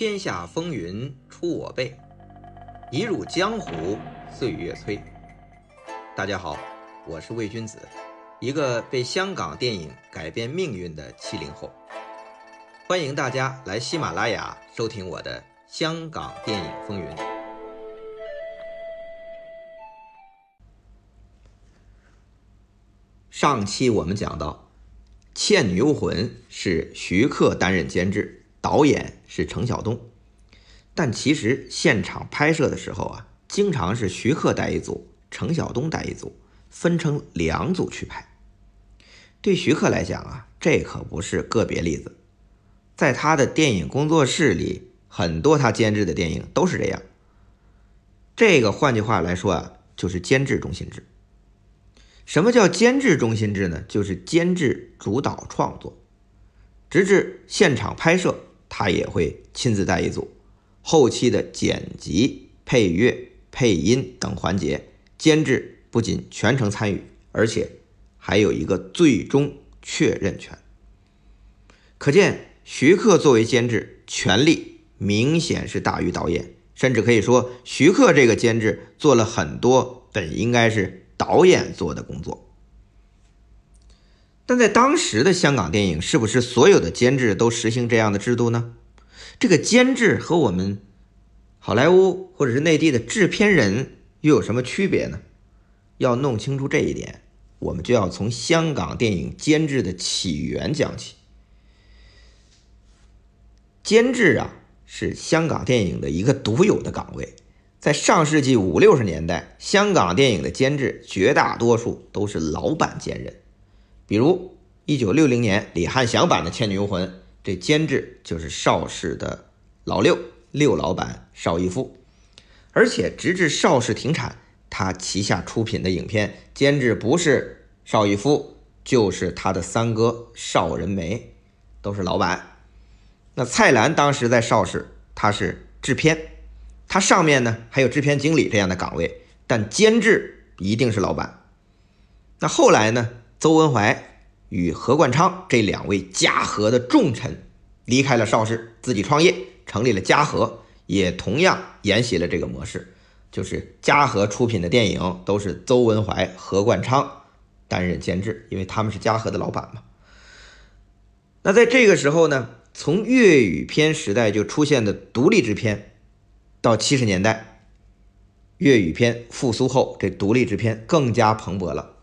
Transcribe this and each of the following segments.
天下风云出我辈，一入江湖岁月催。大家好，我是魏君子，一个被香港电影改变命运的七零后。欢迎大家来喜马拉雅收听我的《香港电影风云》。上期我们讲到，《倩女幽魂》是徐克担任监制。导演是程晓东，但其实现场拍摄的时候啊，经常是徐克带一组，程晓东带一组，分成两组去拍。对徐克来讲啊，这可不是个别例子，在他的电影工作室里，很多他监制的电影都是这样。这个换句话来说啊，就是监制中心制。什么叫监制中心制呢？就是监制主导创作，直至现场拍摄。他也会亲自带一组，后期的剪辑、配乐、配音等环节，监制不仅全程参与，而且还有一个最终确认权。可见，徐克作为监制，权力明显是大于导演，甚至可以说，徐克这个监制做了很多本应该是导演做的工作。但在当时的香港电影，是不是所有的监制都实行这样的制度呢？这个监制和我们好莱坞或者是内地的制片人又有什么区别呢？要弄清楚这一点，我们就要从香港电影监制的起源讲起。监制啊，是香港电影的一个独有的岗位，在上世纪五六十年代，香港电影的监制绝大多数都是老板兼任。比如，一九六零年李翰祥版的《倩女幽魂》，这监制就是邵氏的老六六老板邵逸夫，而且直至邵氏停产，他旗下出品的影片监制不是邵逸夫，就是他的三哥邵仁枚，都是老板。那蔡澜当时在邵氏，他是制片，他上面呢还有制片经理这样的岗位，但监制一定是老板。那后来呢？邹文怀与何冠昌这两位嘉禾的重臣离开了邵氏，自己创业，成立了嘉禾，也同样沿袭了这个模式，就是嘉禾出品的电影都是邹文怀、何冠昌担任监制，因为他们是嘉禾的老板嘛。那在这个时候呢，从粤语片时代就出现的独立制片，到七十年代，粤语片复苏后，这独立制片更加蓬勃了。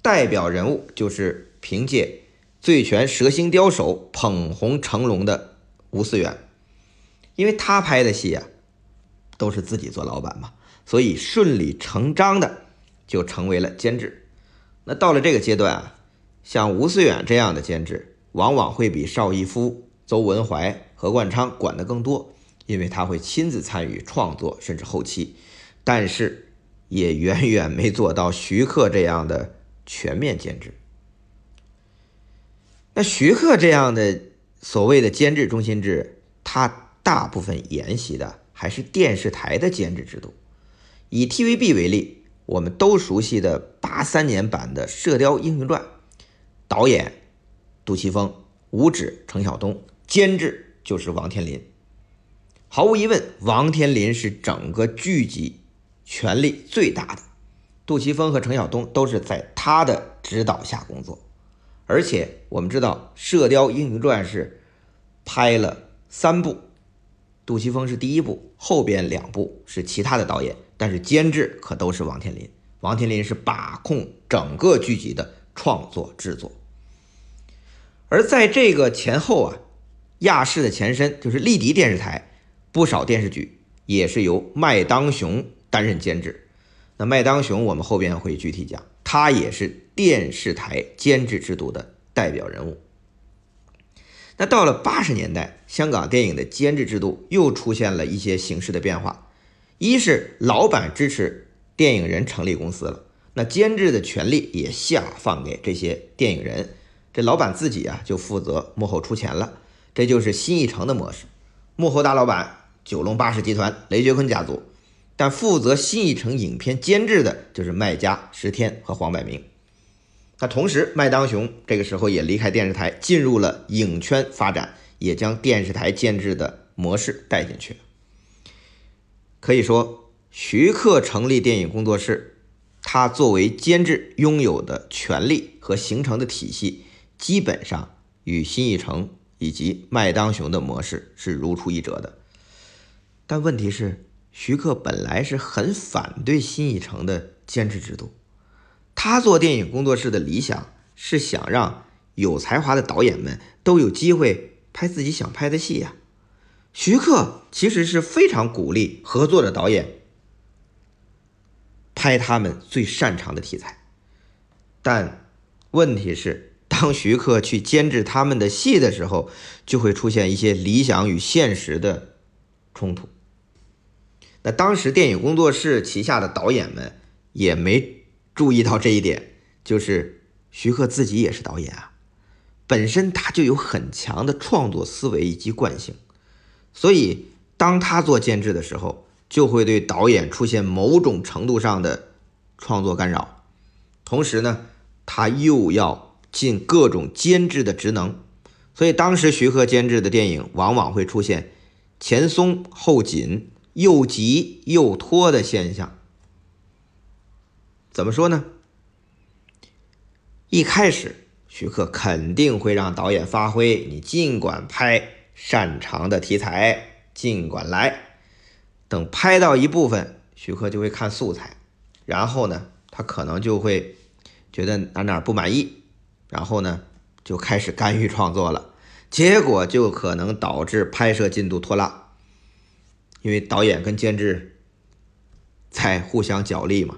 代表人物就是凭借《醉拳蛇形刁手》捧红成龙的吴思远，因为他拍的戏啊，都是自己做老板嘛，所以顺理成章的就成为了监制。那到了这个阶段啊，像吴思远这样的监制，往往会比邵逸夫、邹文怀、何冠昌管得更多，因为他会亲自参与创作甚至后期，但是也远远没做到徐克这样的。全面监制。那徐克这样的所谓的监制中心制，他大部分沿袭的还是电视台的监制制度。以 TVB 为例，我们都熟悉的八三年版的《射雕英雄传》，导演杜琪峰，武指程晓东，监制就是王天林。毫无疑问，王天林是整个剧集权力最大的。杜琪峰和程晓东都是在他的指导下工作，而且我们知道《射雕英雄传》是拍了三部，杜琪峰是第一部，后边两部是其他的导演，但是监制可都是王天林。王天林是把控整个剧集的创作制作，而在这个前后啊，亚视的前身就是丽迪电视台，不少电视剧也是由麦当雄担任监制。那麦当雄，我们后边会具体讲，他也是电视台监制制度的代表人物。那到了八十年代，香港电影的监制制度又出现了一些形式的变化。一是老板支持电影人成立公司了，那监制的权利也下放给这些电影人，这老板自己啊就负责幕后出钱了，这就是新艺城的模式。幕后大老板九龙巴士集团雷觉坤家族。但负责新艺城影片监制的就是麦家、石天和黄百鸣。那同时，麦当雄这个时候也离开电视台，进入了影圈发展，也将电视台监制的模式带进去。可以说，徐克成立电影工作室，他作为监制拥有的权利和形成的体系，基本上与新艺城以及麦当雄的模式是如出一辙的。但问题是，徐克本来是很反对新艺城的监制制度，他做电影工作室的理想是想让有才华的导演们都有机会拍自己想拍的戏呀。徐克其实是非常鼓励合作的导演拍他们最擅长的题材，但问题是，当徐克去监制他们的戏的时候，就会出现一些理想与现实的冲突。那当时电影工作室旗下的导演们也没注意到这一点，就是徐克自己也是导演啊，本身他就有很强的创作思维以及惯性。所以，当他做监制的时候，就会对导演出现某种程度上的创作干扰。同时呢，他又要尽各种监制的职能，所以当时徐克监制的电影往往会出现前松后紧、又急又拖的现象。怎么说呢？一开始，徐克肯定会让导演发挥，你尽管拍。擅长的题材尽管来，等拍到一部分，徐克就会看素材，然后呢，他可能就会觉得哪哪不满意，然后呢，就开始干预创作了，结果就可能导致拍摄进度拖拉，因为导演跟监制在互相角力嘛。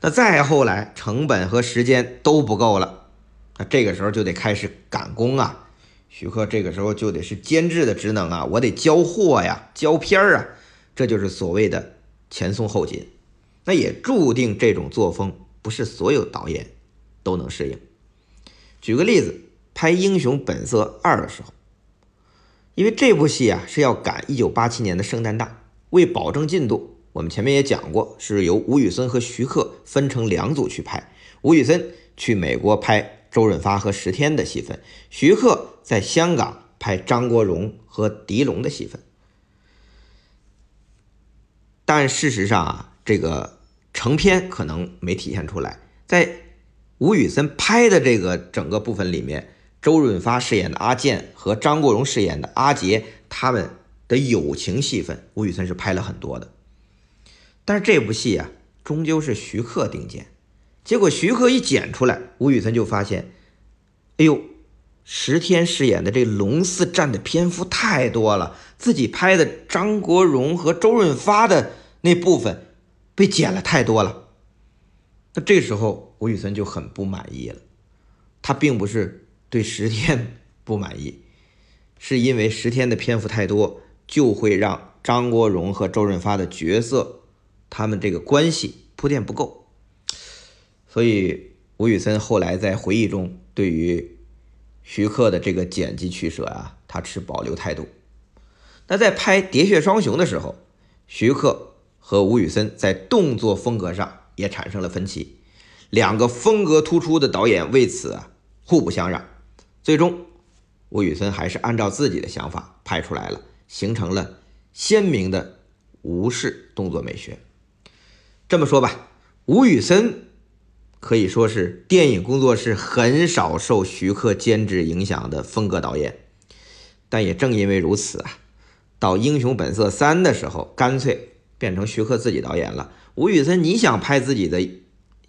那再后来，成本和时间都不够了，那这个时候就得开始赶工啊。徐克这个时候就得是监制的职能啊，我得交货呀，交片儿啊，这就是所谓的前松后紧。那也注定这种作风不是所有导演都能适应。举个例子，拍《英雄本色二》的时候，因为这部戏啊是要赶1987年的圣诞档，为保证进度，我们前面也讲过，是由吴宇森和徐克分成两组去拍，吴宇森去美国拍。周润发和石天的戏份，徐克在香港拍张国荣和狄龙的戏份。但事实上啊，这个成片可能没体现出来。在吴宇森拍的这个整个部分里面，周润发饰演的阿健和张国荣饰演的阿杰他们的友情戏份，吴宇森是拍了很多的。但是这部戏啊，终究是徐克定剪。结果徐克一剪出来，吴宇森就发现，哎呦，石天饰演的这龙四占的篇幅太多了，自己拍的张国荣和周润发的那部分被剪了太多了。那这时候吴宇森就很不满意了。他并不是对石天 不满意，是因为石天的篇幅太多，就会让张国荣和周润发的角色，他们这个关系铺垫不够。所以，吴宇森后来在回忆中对于徐克的这个剪辑取舍啊，他持保留态度。那在拍《喋血双雄》的时候，徐克和吴宇森在动作风格上也产生了分歧，两个风格突出的导演为此啊互不相让。最终，吴宇森还是按照自己的想法拍出来了，形成了鲜明的吴式动作美学。这么说吧，吴宇森。可以说是电影工作室很少受徐克监制影响的风格导演，但也正因为如此啊，到《英雄本色三》的时候，干脆变成徐克自己导演了。吴宇森，你想拍自己的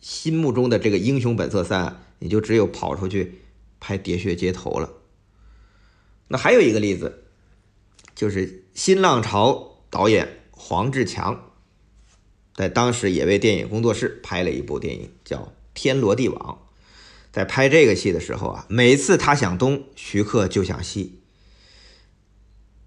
心目中的这个《英雄本色三》，你就只有跑出去拍《喋血街头》了。那还有一个例子，就是新浪潮导演黄志强，在当时也为电影工作室拍了一部电影，叫。天罗地网，在拍这个戏的时候啊，每次他想东，徐克就想西。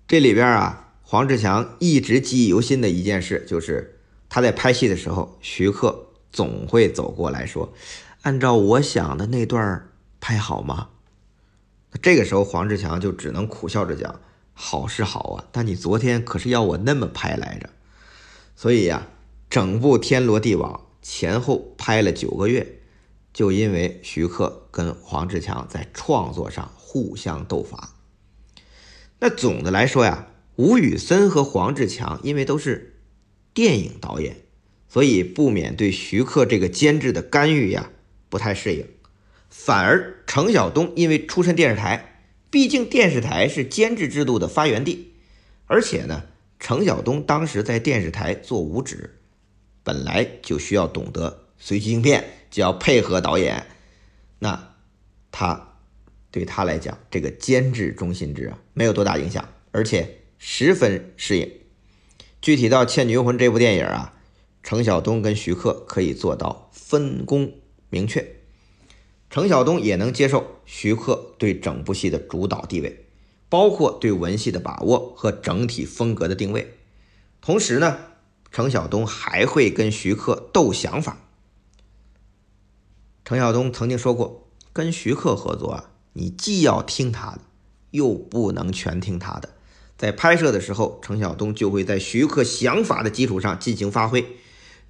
这里边啊，黄志强一直记忆犹新的一件事，就是他在拍戏的时候，徐克总会走过来说：“按照我想的那段拍好吗？”这个时候，黄志强就只能苦笑着讲：“好是好啊，但你昨天可是要我那么拍来着。”所以呀，整部《天罗地网》。前后拍了九个月，就因为徐克跟黄志强在创作上互相斗法。那总的来说呀，吴宇森和黄志强因为都是电影导演，所以不免对徐克这个监制的干预呀不太适应。反而程晓东因为出身电视台，毕竟电视台是监制制度的发源地，而且呢，程晓东当时在电视台做五指，本来就需要懂得随机应变，就要配合导演，那他对他来讲，这个监制中心制啊没有多大影响，而且。十分适应。具体到《倩女幽魂》这部电影啊，程晓东跟徐克可以做到分工明确，程晓东也能接受徐克对整部戏的主导地位，包括对文戏的把握和整体风格的定位。同时呢，程晓东还会跟徐克斗想法。程晓东曾经说过，跟徐克合作啊，你既要听他的，又不能全听他的。在拍摄的时候，程晓东就会在徐克想法的基础上进行发挥，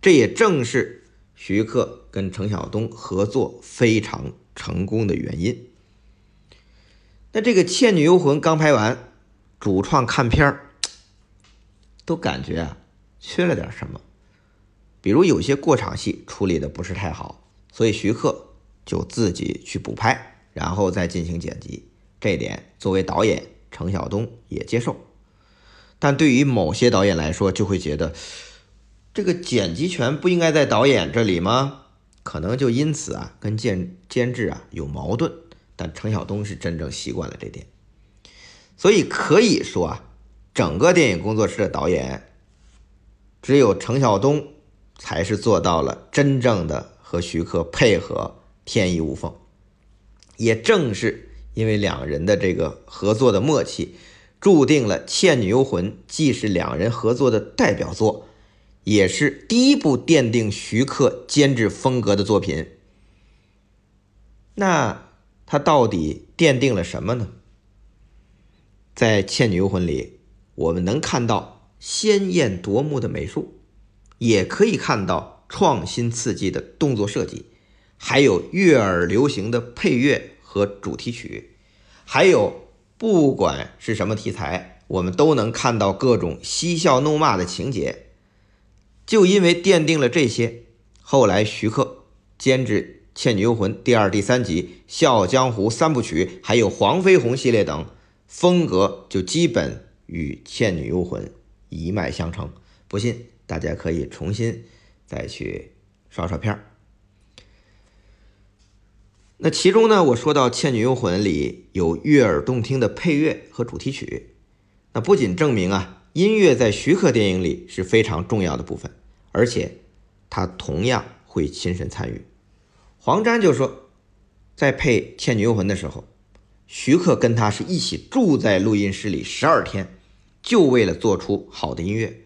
这也正是徐克跟程晓东合作非常成功的原因。那这个《倩女幽魂》刚拍完，主创看片儿都感觉啊缺了点什么，比如有些过场戏处理的不是太好，所以徐克就自己去补拍，然后再进行剪辑。这点作为导演。程晓东也接受，但对于某些导演来说，就会觉得这个剪辑权不应该在导演这里吗？可能就因此啊，跟监监制啊有矛盾。但程晓东是真正习惯了这点，所以可以说啊，整个电影工作室的导演，只有程晓东才是做到了真正的和徐克配合天衣无缝。也正是。因为两人的这个合作的默契，注定了《倩女幽魂》既是两人合作的代表作，也是第一部奠定徐克监制风格的作品。那他到底奠定了什么呢？在《倩女幽魂》里，我们能看到鲜艳夺目的美术，也可以看到创新刺激的动作设计，还有悦耳流行的配乐。和主题曲，还有不管是什么题材，我们都能看到各种嬉笑怒骂的情节。就因为奠定了这些，后来徐克监制《倩女幽魂》第二、第三集，《笑傲江湖》三部曲，还有黄飞鸿系列等，风格就基本与《倩女幽魂》一脉相承。不信，大家可以重新再去刷刷片儿。那其中呢，我说到《倩女幽魂》里有悦耳动听的配乐和主题曲，那不仅证明啊，音乐在徐克电影里是非常重要的部分，而且他同样会亲身参与。黄沾就说，在配《倩女幽魂》的时候，徐克跟他是一起住在录音室里十二天，就为了做出好的音乐，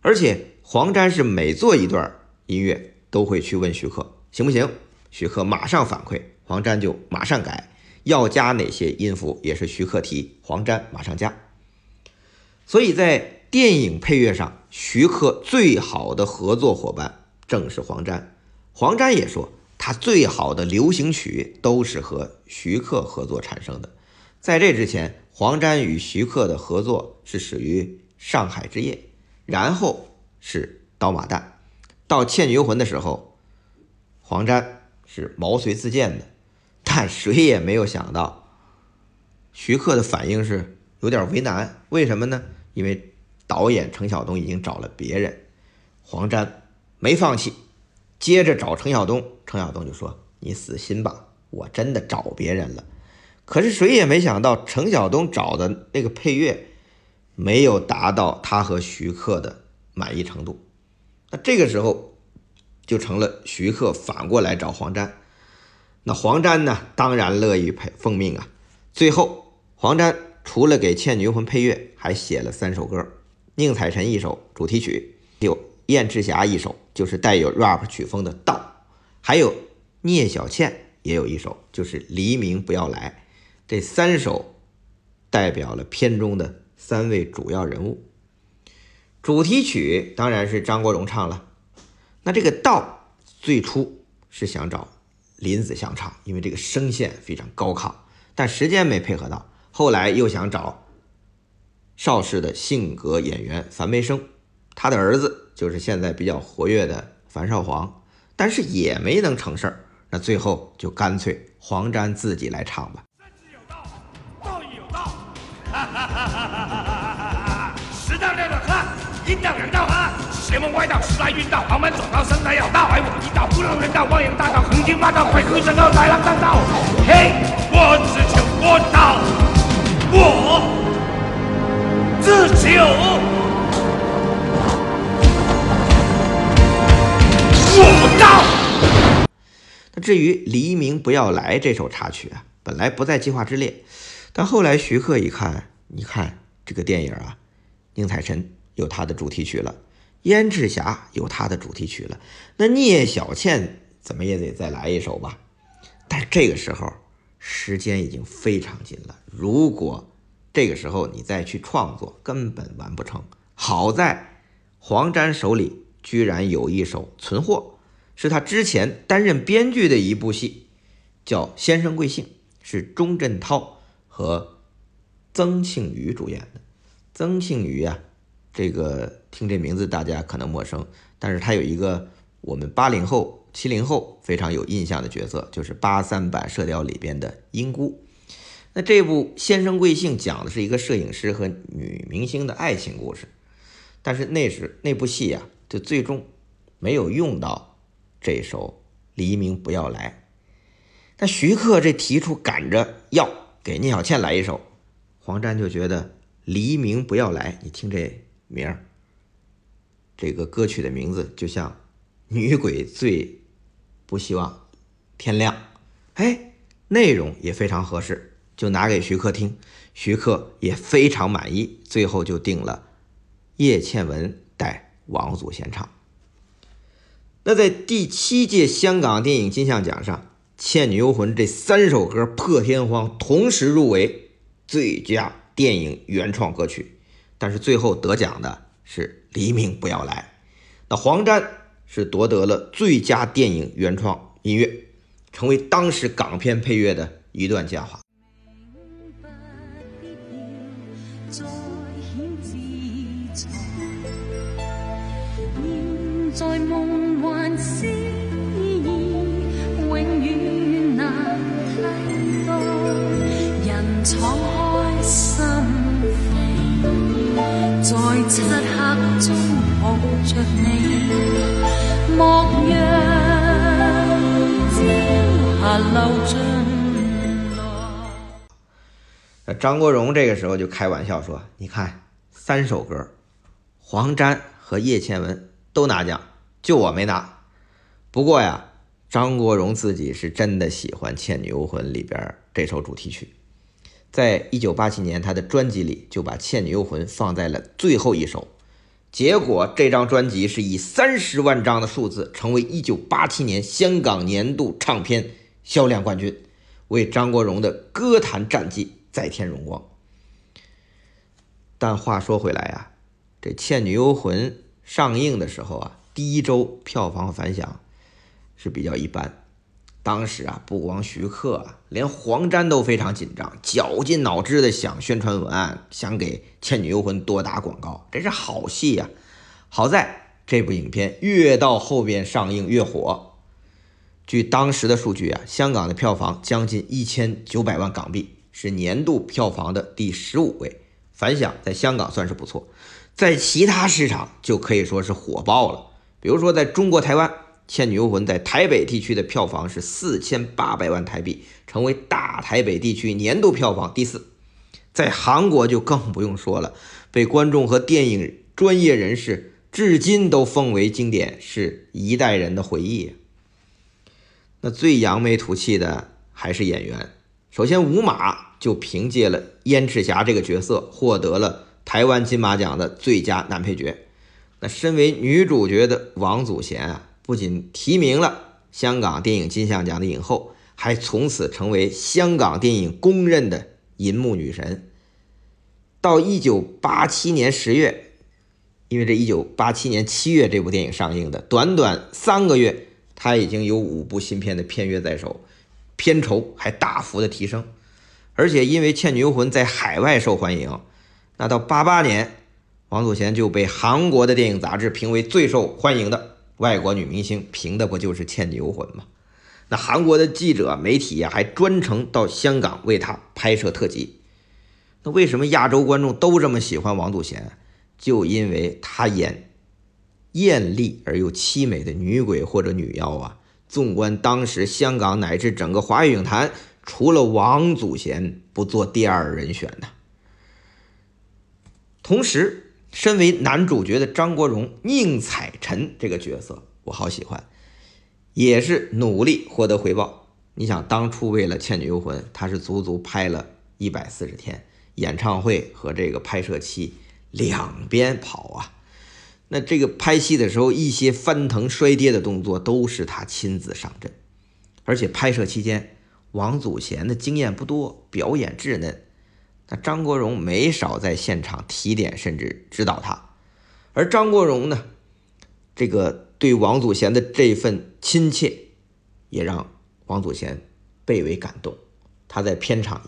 而且黄沾是每做一段音乐都会去问徐克行不行，徐克马上反馈。黄沾就马上改，要加哪些音符也是徐克提，黄沾马上加。所以在电影配乐上，徐克最好的合作伙伴正是黄沾。黄沾也说，他最好的流行曲都是和徐克合作产生的。在这之前，黄沾与徐克的合作是始于《上海之夜》，然后是《刀马旦》，到《倩女幽魂》的时候，黄沾是毛遂自荐的。但谁也没有想到，徐克的反应是有点为难。为什么呢？因为导演程晓东已经找了别人，黄沾没放弃，接着找程晓东。程晓东就说：“你死心吧，我真的找别人了。”可是谁也没想到，程晓东找的那个配乐没有达到他和徐克的满意程度。那这个时候就成了徐克反过来找黄沾。那黄沾呢？当然乐意配奉命啊！最后，黄沾除了给《倩女幽魂》配乐，还写了三首歌：宁采臣一首主题曲，有燕赤霞一首，就是带有 rap 曲风的《道》，还有聂小倩也有一首，就是《黎明不要来》。这三首代表了片中的三位主要人物。主题曲当然是张国荣唱了。那这个《道》最初是想找。林子祥唱，因为这个声线非常高亢，但时间没配合到。后来又想找邵氏的性格演员樊梅生，他的儿子就是现在比较活跃的樊少皇，但是也没能成事儿。那最后就干脆黄沾自己来唱吧。阴道两道汉，邪门歪道，时来运道，旁门左道，生来有道，爱我一道，不让人道，妄言大道，横行霸道，快哭神道，豺狼当道。嘿，我只求我道，我自求我道。那至于《黎明不要来》这首插曲啊，本来不在计划之列，但后来徐克一看，你看这个电影啊，宁采臣有他的主题曲了，燕赤霞有他的主题曲了，那聂小倩怎么也得再来一首吧？但是这个时候时间已经非常紧了，如果这个时候你再去创作，根本完不成。好在黄沾手里居然有一首存货。是他之前担任编剧的一部戏，叫《先生贵姓》，是钟镇涛和曾庆瑜主演的。曾庆瑜啊，这个听这名字大家可能陌生，但是他有一个我们八零后、七零后非常有印象的角色，就是八三版《射雕》里边的英姑。那这部《先生贵姓》讲的是一个摄影师和女明星的爱情故事，但是那时那部戏呀，就最终没有用到。这首《黎明不要来》，那徐克这提出赶着要给聂小倩来一首，黄沾就觉得《黎明不要来》，你听这名儿，这个歌曲的名字就像女鬼最不希望天亮，哎，内容也非常合适，就拿给徐克听，徐克也非常满意，最后就定了叶倩文带王祖贤唱。那在第七届香港电影金像奖上，《倩女幽魂》这三首歌破天荒同时入围最佳电影原创歌曲，但是最后得奖的是《黎明不要来》。那黄沾是夺得了最佳电影原创音乐，成为当时港片配乐的一段佳话。在梦幻诗意，永远难替代。人敞中抱着你，莫让朝霞流进来。那张国荣这个时候就开玩笑说：“你看，三首歌，黄沾和叶倩文。”都拿奖，就我没拿。不过呀，张国荣自己是真的喜欢《倩女幽魂》里边这首主题曲，在一九八七年他的专辑里就把《倩女幽魂》放在了最后一首。结果这张专辑是以三十万张的数字成为一九八七年香港年度唱片销量冠军，为张国荣的歌坛战绩再添荣光。但话说回来呀，这《倩女幽魂》。上映的时候啊，第一周票房反响是比较一般。当时啊，不光徐克，连黄沾都非常紧张，绞尽脑汁的想宣传文案，想给《倩女幽魂》多打广告。这是好戏呀！好在这部影片越到后边上映越火。据当时的数据啊，香港的票房将近一千九百万港币，是年度票房的第十五位，反响在香港算是不错。在其他市场就可以说是火爆了，比如说在中国台湾，《倩女幽魂》在台北地区的票房是四千八百万台币，成为大台北地区年度票房第四。在韩国就更不用说了，被观众和电影专业人士至今都奉为经典，是一代人的回忆。那最扬眉吐气的还是演员，首先吴马就凭借了燕赤霞这个角色获得了。台湾金马奖的最佳男配角，那身为女主角的王祖贤啊，不仅提名了香港电影金像奖的影后，还从此成为香港电影公认的银幕女神。到一九八七年十月，因为这一九八七年七月这部电影上映的，短短三个月，她已经有五部新片的片约在手，片酬还大幅的提升，而且因为《倩女幽魂》在海外受欢迎。那到八八年，王祖贤就被韩国的电影杂志评为最受欢迎的外国女明星，凭的不就是《倩女幽魂》吗？那韩国的记者媒体呀，还专程到香港为她拍摄特辑。那为什么亚洲观众都这么喜欢王祖贤？就因为她演艳丽而又凄美的女鬼或者女妖啊。纵观当时香港乃至整个华语影坛，除了王祖贤，不做第二人选呢。同时，身为男主角的张国荣、宁采臣这个角色，我好喜欢。也是努力获得回报。你想，当初为了《倩女幽魂》，他是足足拍了一百四十天，演唱会和这个拍摄期两边跑啊。那这个拍戏的时候，一些翻腾摔跌的动作都是他亲自上阵。而且拍摄期间，王祖贤的经验不多，表演稚嫩，那张国荣没少在现场提点甚至指导他。而张国荣呢，这个。对王祖贤的这份亲切，也让王祖贤倍为感动。他在片场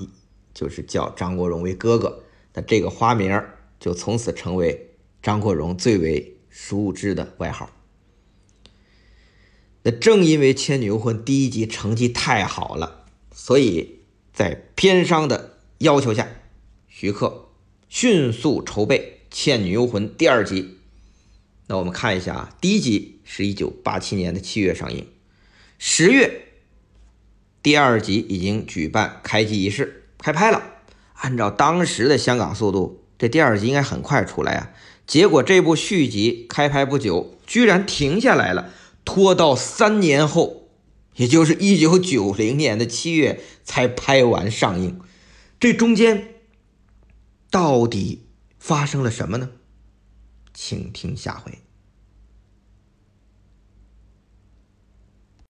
就是叫张国荣为哥哥，那这个花名就从此成为张国荣最为熟知的外号。那正因为《倩女幽魂》第一集成绩太好了，所以在片商的要求下，徐克迅速筹备《倩女幽魂》第二集。那我们看一下啊，第一集是一九八七年的七月上映，十月第二集已经举办开机仪式，开拍了。按照当时的香港速度，这第二集应该很快出来啊。结果这部续集开拍不久，居然停下来了，拖到三年后，也就是一九九零年的七月才拍完上映。这中间到底发生了什么呢？请听下回。